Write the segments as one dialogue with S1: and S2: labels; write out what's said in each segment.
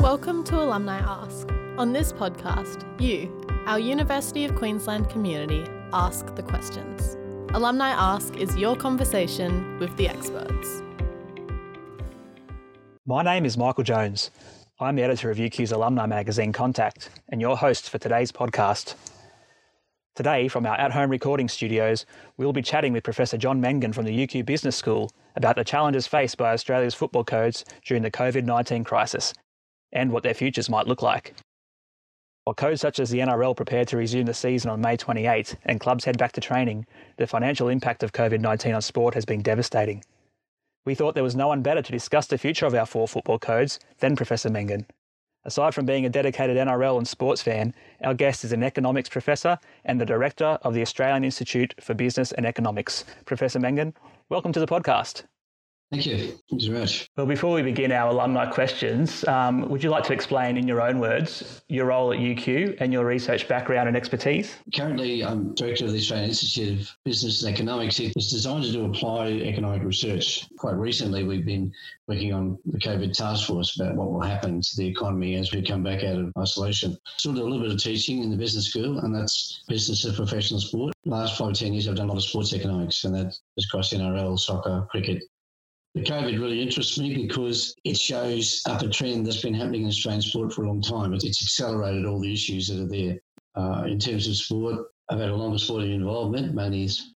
S1: Welcome to Alumni Ask. On this podcast, you, our University of Queensland community, ask the questions. Alumni Ask is your conversation with the experts.
S2: My name is Michael Jones. I'm the editor of UQ's alumni magazine Contact and your host for today's podcast. Today, from our at home recording studios, we'll be chatting with Professor John Mangan from the UQ Business School about the challenges faced by Australia's football codes during the COVID 19 crisis and what their futures might look like. While codes such as the NRL prepare to resume the season on May 28 and clubs head back to training, the financial impact of COVID 19 on sport has been devastating. We thought there was no one better to discuss the future of our four football codes than Professor Mangan. Aside from being a dedicated NRL and sports fan, our guest is an economics professor and the director of the Australian Institute for Business and Economics. Professor Mangan, welcome to the podcast.
S3: Thank you. Thanks very much.
S2: Well, before we begin our alumni questions, um, would you like to explain in your own words your role at UQ and your research background and expertise?
S3: Currently, I'm director of the Australian Institute of Business and Economics. It's designed to do applied economic research. Quite recently, we've been working on the COVID task force about what will happen to the economy as we come back out of isolation. Still do a little bit of teaching in the business school, and that's business of professional sport. Last five, ten years, I've done a lot of sports economics, and that's across NRL, soccer, cricket, COVID really interests me because it shows up a trend that's been happening in Australian sport for a long time. It's accelerated all the issues that are there. Uh, in terms of sport, I've had a long sporting involvement, mainly is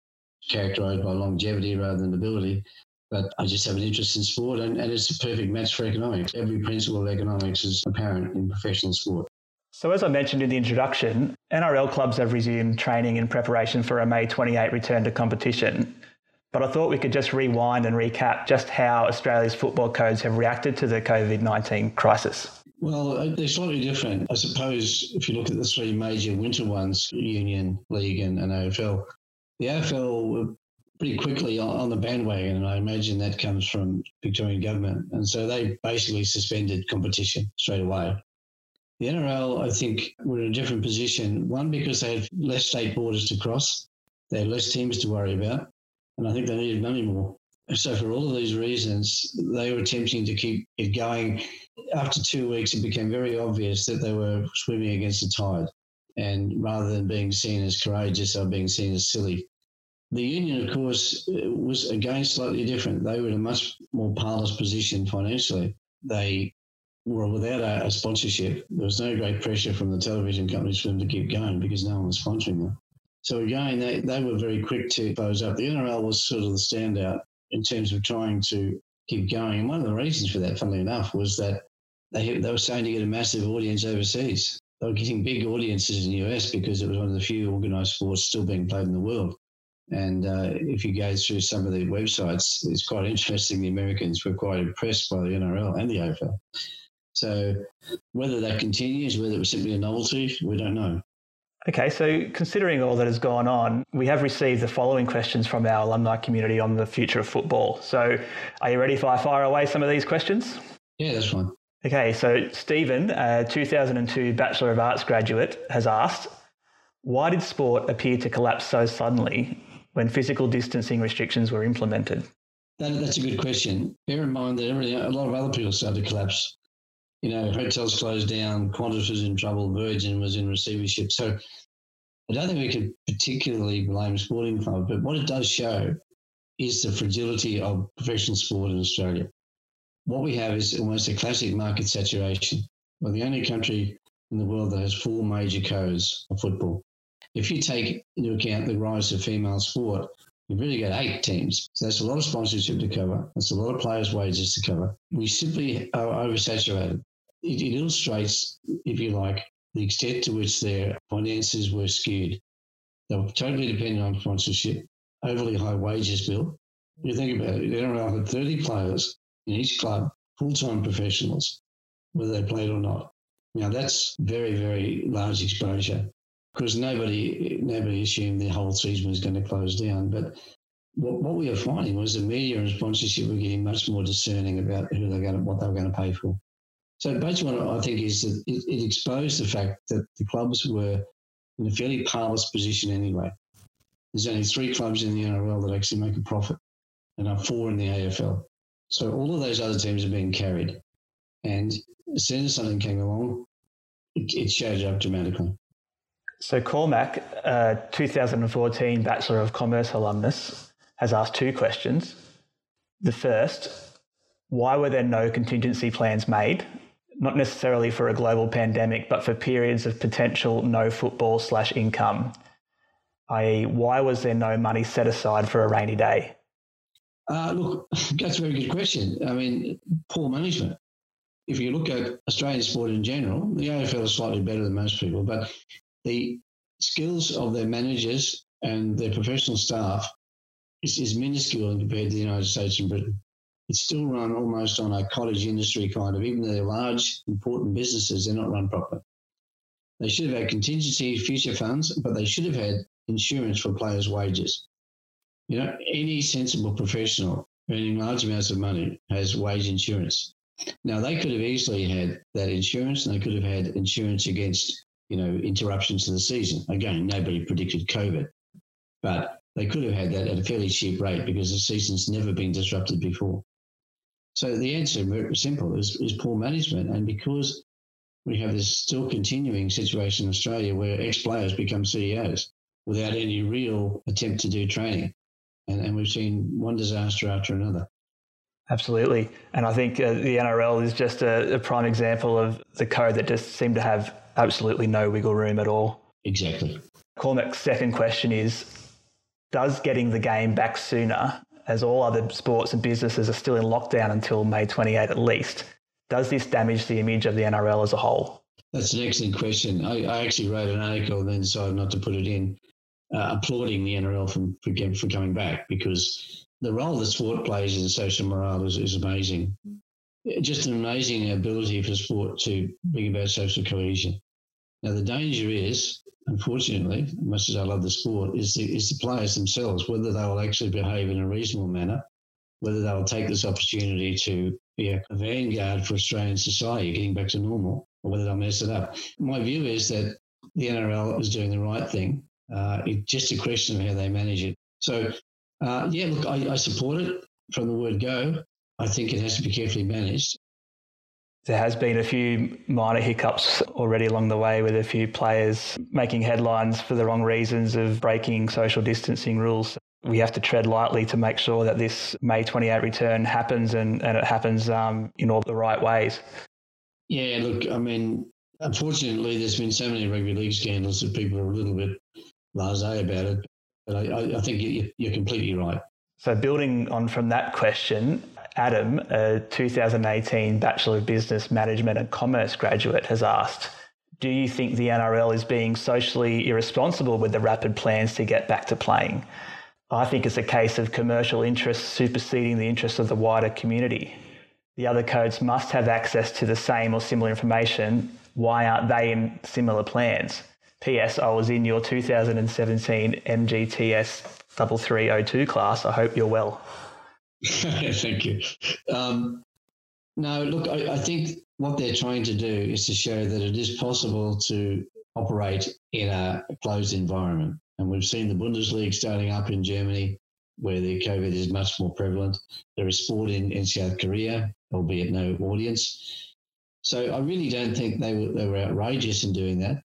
S3: characterised by longevity rather than ability. But I just have an interest in sport, and, and it's a perfect match for economics. Every principle of economics is apparent in professional sport.
S2: So, as I mentioned in the introduction, NRL clubs have resumed training in preparation for a May 28 return to competition. But I thought we could just rewind and recap just how Australia's football codes have reacted to the COVID 19 crisis.
S3: Well, uh, they're slightly different. I suppose if you look at the three major winter ones Union, League, and, and AFL, the AFL were pretty quickly on, the bandwagon, and I imagine that comes from Victorian government. And so they basically suspended competition straight away. The NRL, I think, were in a different position. One, because they had less state borders to cross, they had less teams to worry about and I think they needed money more. So for all of these reasons, they were attempting to keep it going. After two weeks, it became very obvious that they were swimming against the tide. And rather than being seen as courageous, they were being seen as silly. The union, of course, was again slightly different. They were in a much more powerless position financially. They were without a, a sponsorship. There was no great pressure from the television companies for them to keep going because no one was sponsoring them. So again, they, they were very quick to close up. The NRL was sort of the standout in terms of trying to keep going. And one of the reasons for that, funnily enough, was that they, they were starting to get a massive audience overseas. They were getting big audiences in the US because it was one of the few organised sports still being played in the world. And uh, if you go through some of the websites, it's quite interesting. The Americans were quite impressed by the NRL and the AFL. So whether that continues, whether it was simply a novelty, we don't know.
S2: Okay, so considering all that has gone on, we have received the following questions from our alumni community on the future of football. So, are you ready if I fire away some of these questions?
S3: Yeah, that's fine.
S2: Okay, so Stephen, a 2002 Bachelor of Arts graduate, has asked Why did sport appear to collapse so suddenly when physical distancing restrictions were implemented?
S3: That, that's a good question. Bear in mind that everything, a lot of other people started to collapse you know, hotels closed down, Qantas was in trouble, Virgin was in receivership. So I don't think we could particularly blame sporting clubs, but what it does show is the fragility of professional sport in Australia. What we have is almost a classic market saturation. We're the only country in the world that has four major codes of football. If you take into account the rise of female sport, you've really got eight teams. So that's a lot of sponsorship to cover. That's a lot of players' wages to cover. We simply are oversaturated it, it illustrates, if you like, the extent to which their finances were skewed. They were totally dependent on sponsorship, overly high wages bill. You think about it, NRL had 30 players in each club, full time professionals, whether they played or not. Now that's very, very large exposure because nobody nobody assumed the whole season was going to close down. But what, what we were finding was the media and sponsorship were getting much more discerning about who they're going to, what they were going to pay for. So basically, what I think is that it, it exposed the fact that the clubs were in a fairly powerless position anyway. There's only three clubs in the NRL that actually make a profit, and are four in the AFL. So all of those other teams are being carried. And as soon as something came along, it, it showed up dramatically.
S2: So Cormac, uh, 2014 Bachelor of Commerce alumnus, has asked two questions. The first, why were there no contingency plans made? Not necessarily for a global pandemic, but for periods of potential no football slash income. I.e., why was there no money set aside for a rainy day?
S3: Uh, look, that's a very good question. I mean, poor management. If you look at Australian sport in general, the AFL is slightly better than most people, but the skills of their managers and their professional staff is, is minuscule compared to the United States and Britain. It's still run almost on a cottage industry kind of, even though they're large, important businesses, they're not run properly. They should have had contingency future funds, but they should have had insurance for players' wages. You know, any sensible professional earning large amounts of money has wage insurance. Now, they could have easily had that insurance and they could have had insurance against, you know, interruptions to the season. Again, nobody predicted COVID, but they could have had that at a fairly cheap rate because the season's never been disrupted before. So the answer, simple, is, simple is poor management. And because we have this still continuing situation in Australia where ex-players become CEOs without any real attempt to do training, and, and we've seen one disaster after another.
S2: Absolutely. And I think uh, the NRL is just a, a, prime example of the code that just seemed to have absolutely no wiggle room at all.
S3: Exactly.
S2: Cormac's second question is Does getting the game back sooner, as all other sports and businesses are still in lockdown until May 28 at least, does this damage the image of the NRL as a whole?
S3: That's an excellent question. I, I actually wrote an article and then decided not to put it in uh, applauding the NRL for, for, for coming back because the role that sport plays in social morale is, is amazing. Just an amazing ability for sport to bring about social cohesion. Now, the danger is, unfortunately, as much as I love the sport, is the, is the players themselves, whether they will actually behave in a reasonable manner, whether they will take this opportunity to be a vanguard for Australian society getting back to normal, or whether they'll mess it up. My view is that the NRL is doing the right thing uh, it's just a question of how they manage it. So, uh, yeah, look, I, I support it from the word go. I think it has to be carefully managed.
S2: There has been a few minor hiccups already along the way with a few players making headlines for the wrong reasons of breaking social distancing rules. We have to tread lightly to make sure that this May 28 return happens and, and it happens um, in all the right ways.
S3: Yeah, look, I mean, unfortunately, there's been so many rugby league scandals that people are a little bit blasé about it. But I, I think you're completely right.
S2: So, building on from that question, Adam, a 2018 Bachelor of Business Management and Commerce graduate, has asked Do you think the NRL is being socially irresponsible with the rapid plans to get back to playing? I think it's a case of commercial interests superseding the interests of the wider community. The other codes must have access to the same or similar information. Why aren't they in similar plans? P.S. I was in your 2017 MGTS 3302 class. I hope you're well.
S3: Thank you. Um, no, look, I, I, think what they're trying to do is to show that it is possible to operate in a closed environment. And we've seen the Bundesliga starting up in Germany, where the COVID is much more prevalent. There is sport in, in South Korea, albeit no audience. So I really don't think they were, they were outrageous in doing that.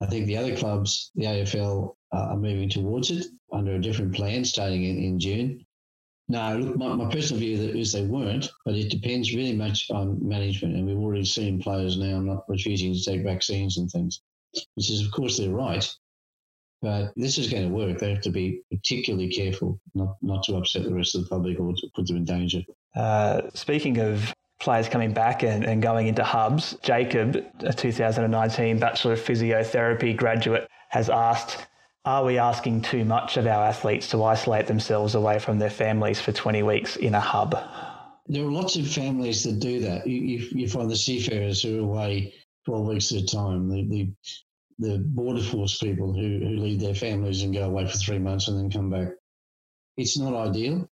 S3: I think the other clubs, the AFL, uh, are moving towards it under a different plan starting in, in June. No, look, my, my personal view is they weren't, but it depends really much on management. And we've already seen players now not refusing to take vaccines and things, which is, of course, they're right. But this is going to work. They have to be particularly careful not, not to upset the rest of the public or to put them in danger.
S2: Uh, speaking of players coming back and, and going into hubs. Jacob, a 2019 Bachelor of Physiotherapy graduate, has asked Are we asking too much of our athletes to isolate themselves away from their families for 20 weeks in a hub?
S3: There are lots of families that do that. You, you, you find the seafarers who are away 12 weeks at a time, the, the, the border force people who, who leave their families and go away for three months and then come back. It's not ideal.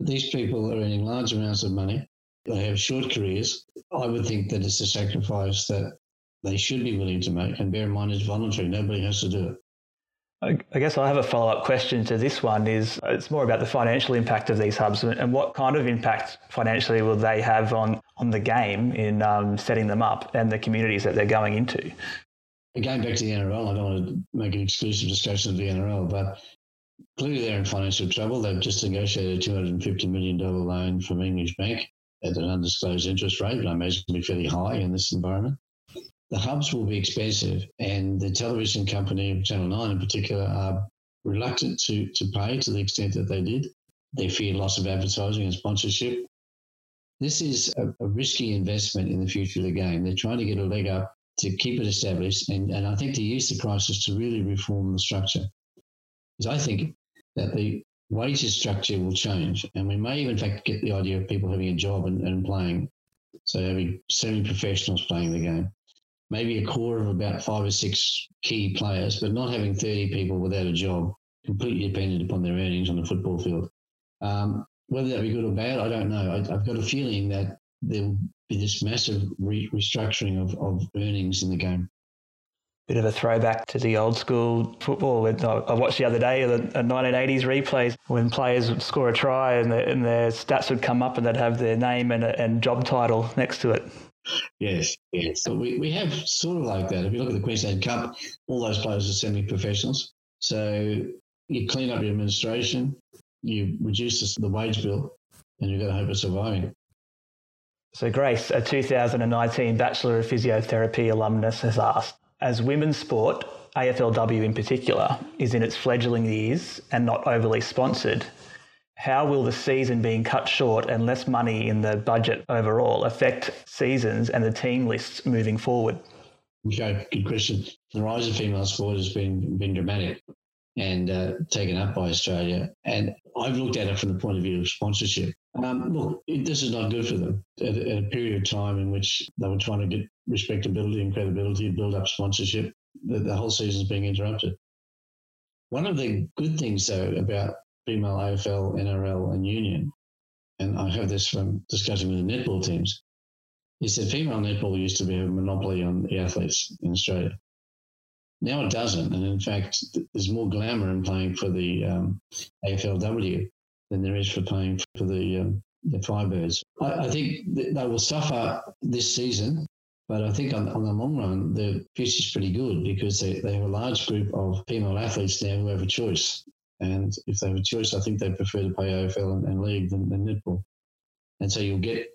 S3: These people are earning large amounts of money they have short careers, I would think that it's a sacrifice that they should be willing to make. And bear in mind, it's voluntary. Nobody has to do it.
S2: I guess I have a follow up question to this one. Is it's more about the financial impact of these hubs and what kind of impact financially will they have on on the game in um, setting them up and the communities that they're going into.
S3: Again, back to the NRL, I don't want to make an exclusive discussion of the NRL, but clearly they're in financial trouble. They've just negotiated a $250 million loan from English Bank at an undisclosed interest rate, but I imagine it will be fairly high in this environment the hubs will be expensive, and the television company, Channel 9 in particular, are reluctant to, to pay to the extent that they did. They fear loss of advertising and sponsorship. This is a, a risky investment in the future of the game. They're trying to get a leg up to keep it established, and, and I think to use the crisis to really reform the structure. Because I think that the wages structure will change, and we may even, in fact, get the idea of people having a job and, and playing, so having semi professionals playing the game maybe a core of about five or six key players, but not having 30 people without a job, completely dependent upon their earnings on the football field. Um, whether that be good or bad, I don't know. I, have got a feeling that there'll be this massive re- restructuring of, of earnings in the game.
S2: Bit of a throwback to the old school football. I watched the other day the 1980s replays when players would score a try and, and their stats would come up and they'd have their name and, and job title next to it.
S3: Yes, yes. So we, we have sort of like that. If you look at the Queensland Cup, all those players are semi professionals. So you clean up your administration, you reduce the wage bill, and you've got a hope of surviving.
S2: So, Grace, a 2019 Bachelor of Physiotherapy alumnus, has asked As women's sport, AFLW in particular, is in its fledgling years and not overly sponsored, how will the season being cut short and less money in the budget overall affect seasons and the team lists moving forward?
S3: Okay, good question. The rise of female sport has been been dramatic and uh, taken up by Australia. And I've looked at it from the point of view of sponsorship. Um, look, this is not good for them at, at, a period of time in which they were trying to get respectability and credibility, build up sponsorship. The, the whole season is being interrupted. One of the good things, though, about female AFL, NRL, and union, and I have this from discussing with the netball teams, He said female netball used to be a monopoly on the athletes in Australia. Now it doesn't, and in fact, there's more glamour in playing for the um, AFLW than there is for playing for the um, the Firebirds. I, I think they will suffer this season, but I think on, on the long run, the future is pretty good because they, they have a large group of female athletes now who have a choice. And if they have a choice, I think they prefer to play AFL and, and league than, than netball. And so you'll get,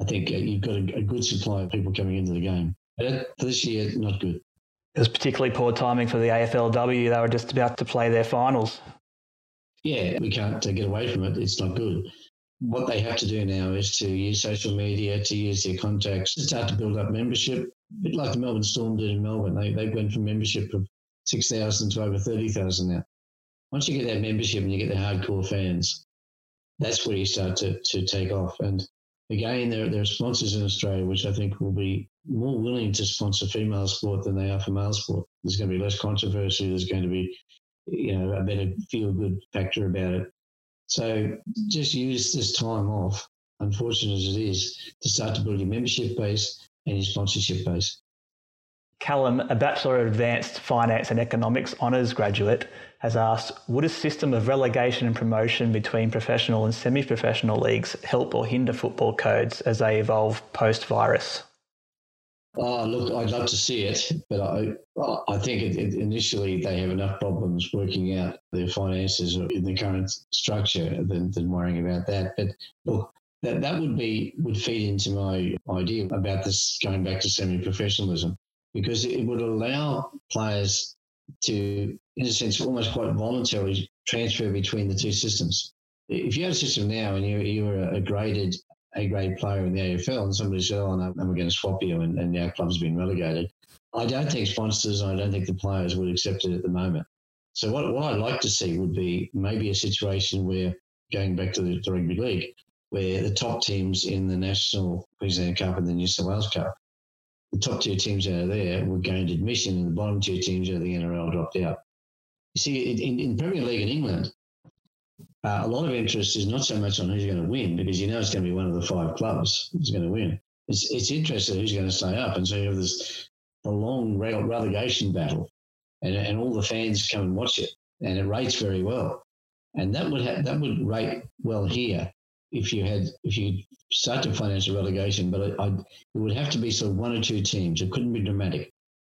S3: I think, uh, you've got a, a, good supply of people coming into the game. But this year, not good.
S2: It was particularly poor timing for the AFLW. They were just about to play their finals.
S3: Yeah, we can't uh, get away from it. It's not good. What they have to do now is to use social media, to use their contacts, to start to build up membership. A bit like the Melbourne Storm did in Melbourne. They, they went from membership of 6,000 to over 30,000 now once you get that membership and you get the hardcore fans, that's where you start to, to take off. And again, there, there are sponsors in Australia which I think will be more willing to sponsor female sport than they are for male sport. There's going to be less controversy. There's going to be, you know, a better feel good factor about it. So just use this time off, unfortunate as it is, to start to build your membership base and your sponsorship base.
S2: Callum, a Bachelor of Advanced Finance and Economics Honours graduate, has asked Would a system of relegation and promotion between professional and semi professional leagues help or hinder football codes as they evolve post virus?
S3: Oh, look, I'd love to see it, but I, I think it, it, initially they have enough problems working out their finances in the current structure than, than worrying about that. But look, that, that would be would feed into my idea about this going back to semi-professionalism because it would allow players to, in a sense, almost quite voluntarily transfer between the two systems. If you had a system now and you, you were a graded A grade player in the AFL and somebody said, oh, no, we're going to swap you and, and our club's been relegated, I don't think sponsors, I don't think the players would accept it at the moment. So what, what I'd like to see would be maybe a situation where, going back to the, the rugby league, where the top teams in the National Queensland Cup and the New South Wales Cup the top two teams out of there were gained admission, and the bottom two teams out of the NRL dropped out. You see, in, in Premier League in England, uh, a lot of interest is not so much on who's going to win because you know it's going to be one of the five clubs who's going to win. It's it's interested who's going to stay up, and so you have this long relegation battle. and, and all the fans come and watch it, and it rates very well. And that would have, that would rate well here if you had if you start to financial relegation, but I, I, it would have to be sort of one or two teams. It couldn't be dramatic,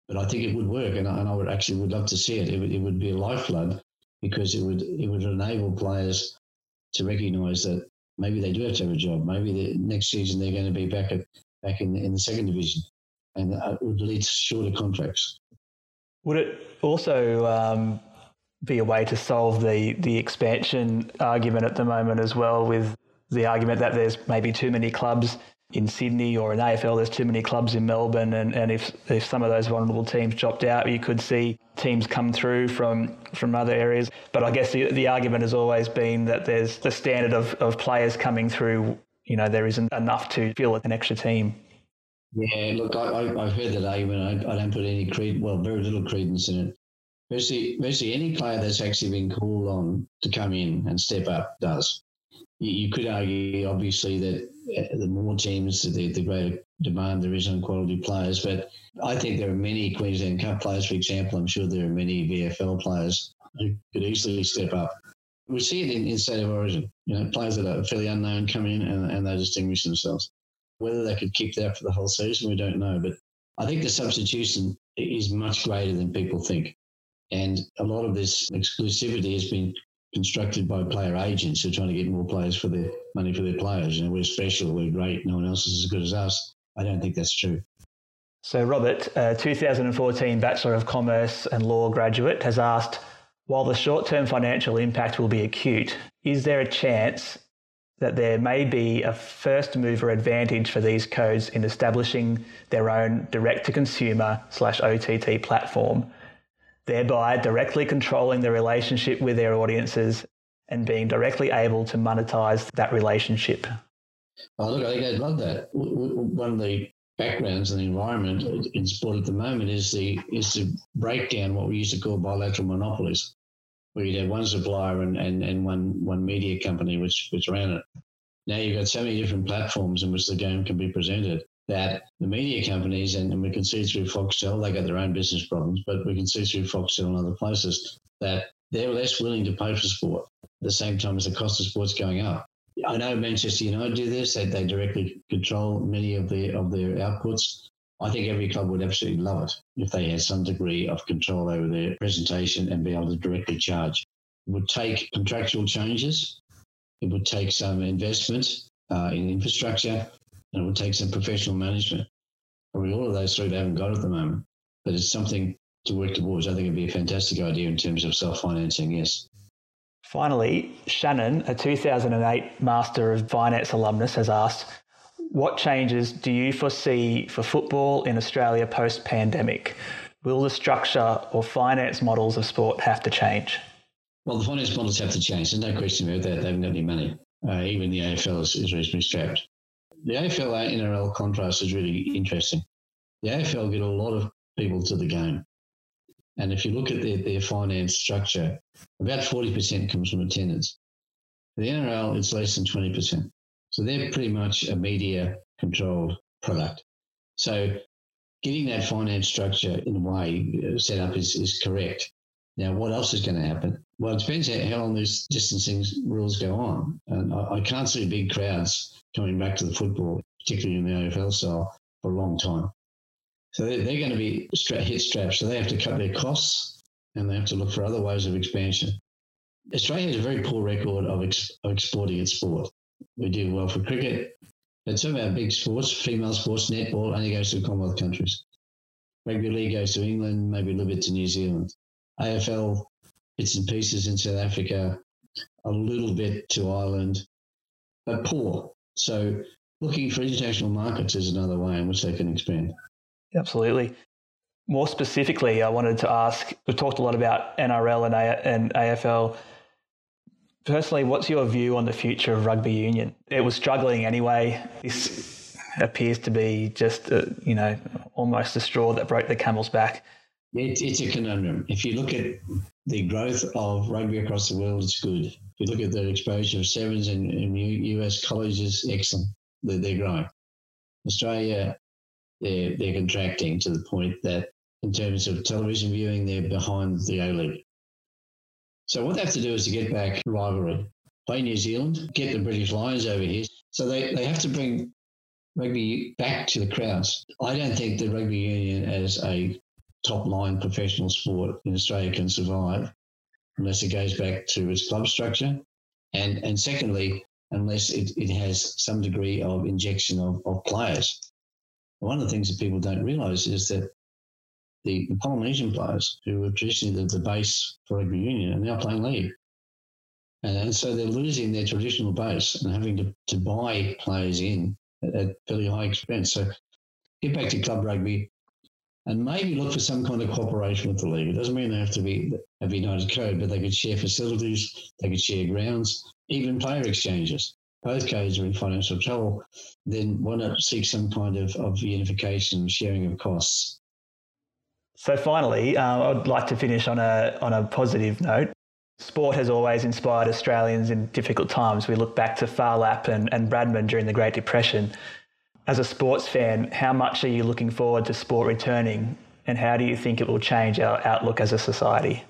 S3: but I think it would work, and I, and I would actually would love to see it. It would, it would be a lifeblood because it would it would enable players to recognise that maybe they do have to have a job. Maybe the next season they're going to be back at back in in the second division, and it would lead to shorter contracts.
S2: Would it also um, be a way to solve the the expansion argument at the moment as well, with the argument that there's maybe too many clubs in Sydney or in AFL, there's too many clubs in Melbourne, and, and if if some of those vulnerable teams dropped out, you could see teams come through from from other areas. But I guess the, the argument has always been that there's the standard of, of players coming through. You know, there isn't enough to fill an extra team.
S3: Yeah, look, I, have heard that argument. I, I don't put any credence, well, very little credence in it. Virtually, virtually any player that's actually been called on to come in and step up does you, could argue, obviously, that uh, the more teams, the, the greater demand there is on quality players. But I think there are many Queensland Cup players, for example. I'm sure there are many VFL players who could easily step up. We see it in, in state of origin. You know, players that are fairly unknown come in and, and they distinguish themselves. Whether they could keep that for the whole season, we don't know. But I think the substitution is much greater than people think. And a lot of this exclusivity has been constructed by player agents who are trying to get more players for their money for their players. You know, we're special, we're great, no one else is as good as us. I don't think that's true.
S2: So, Robert, uh, a 2014 Bachelor of Commerce and Law graduate, has asked While the short term financial impact will be acute, is there a chance that there may be a first mover advantage for these codes in establishing their own direct to consumer slash OTT platform thereby directly controlling the relationship with their audiences and being directly able to monetize that relationship.
S3: Oh, look, I think I'd love that. One of the backgrounds and the environment in sport at the moment is the is to break down what we used to call bilateral monopolies, where you'd have one supplier and, and, and one one media company which which ran it. Now you've got so many different platforms in which the game can be presented that the media companies, and, and we can see through Foxtel, they got their own business problems, but we can see through Foxtel and other places that they're less willing to pay for sport at the same time as the cost of sport's going up. I know Manchester United do this; they, they directly control many of their of their outputs. I think every club would absolutely love it if they had some degree of control over their presentation and be able to directly charge. It would take contractual changes. It would take some investment uh, in infrastructure and it would take some professional management. Probably all of those three they haven't got at the moment, but it's something to work towards. I think it'd be a fantastic idea in terms of self financing, yes.
S2: Finally, Shannon, a 2008 Master of Finance alumnus, has asked, What changes do you foresee for football in Australia post pandemic? Will the structure or finance models of sport have to change?
S3: Well, the finance models have to change. There's no question about that. They haven't got any money. Uh, even the AFL is, is reasonably strapped the AFL NRL contrast is really interesting. The AFL get a lot of people to the game. And if you look at their, their finance structure, about 40% comes from attendance. For the NRL, it's less than 20%. So they're pretty much a media controlled product. So getting that finance structure in a way set up is, is correct. Now, what else is going to happen? Well, it depends how long these distancing rules go on. And I, I can't see big crowds coming back to the football, particularly in the AFL style, for a long time. So they're, they're going to be hit strapped. So they have to cut their costs and they have to look for other ways of expansion. Australia has a very poor record of, ex, of exporting its sport. We do well for cricket, but some of our big sports, female sports, netball, only goes to the Commonwealth countries. Rugby league goes to England, maybe a little bit to New Zealand. AFL, bits and pieces in South Africa, a little bit to Ireland, but poor. So looking for international markets is another way in which they can expand.
S2: Absolutely. More specifically, I wanted to ask we've talked a lot about NRL and, A- and AFL. Personally, what's your view on the future of rugby union? It was struggling anyway. This appears to be just, a, you know, almost a straw that broke the camel's back.
S3: It's, it's a conundrum. If you look at the growth of rugby across the world, it's good. If you look at the exposure of sevens in, in US colleges, excellent. They're, they're growing. Australia, they're, they're contracting to the point that in terms of television viewing. They're behind the A League. So what they have to do is to get back rivalry, play New Zealand, get the British Lions over here. So they, they have to bring rugby back to the crowds. I don't think the rugby union as a top line professional sport in Australia can survive unless it goes back to its club structure. And and secondly, unless it, it has some degree of injection of, of players. One of the things that people don't realise is that the, the, Polynesian players, who were traditionally the, the base for rugby union, are now playing league. And, and, so they're losing their traditional base and having to, to buy players in at, at fairly high expense. So get back to club rugby and maybe look for some kind of cooperation with the league. It doesn't mean they have to be have United Code, but they could share facilities, they could share grounds, even player exchanges. Both codes are in financial trouble. Then why not seek some kind of, of unification sharing of costs?
S2: So finally, uh, I'd like to finish on a on a positive note. Sport has always inspired Australians in difficult times. We look back to Phar Lap and, and Bradman during the Great Depression. As a sports fan, how much are you looking forward to sport returning and how do you think it will change our outlook as a society?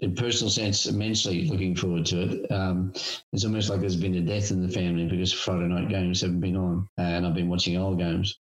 S3: in personal sense, immensely looking forward to it. Um, it's almost like there's been a death in the family because Friday night games haven't been on, and I've been watching old games.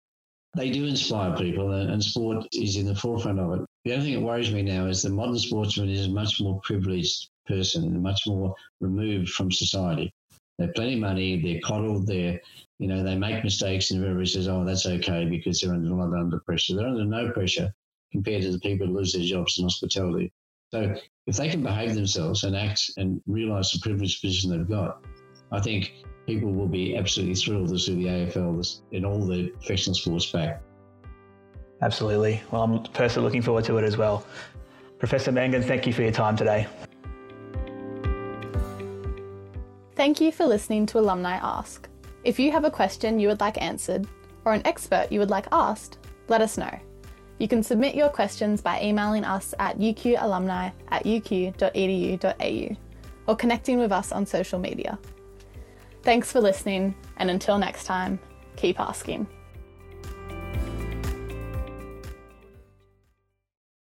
S3: They do inspire people, and sport is in the forefront of it. The only thing that worries me now is the modern sportsman is a much more privileged person and much more removed from society. They've plenty of money, they're coddled, they're, you know, they make mistakes, and everybody says, oh, that's okay because they're under, not under pressure. They're under no pressure compared to the people who lose their jobs in hospitality. So if they can behave themselves and act and realise the privileged position they've got, I think people will be absolutely thrilled to see the AFL in all the professional sports back.
S2: Absolutely. Well, I'm personally looking forward to it as well. Professor Mangan, thank you for your time today.
S1: Thank you for listening to Alumni Ask. If you have a question you would like answered, or an expert you would like asked, let us know. You can submit your questions by emailing us at uqalumni at uq.edu.au or connecting with us on social media. Thanks for listening, and until next time, keep asking.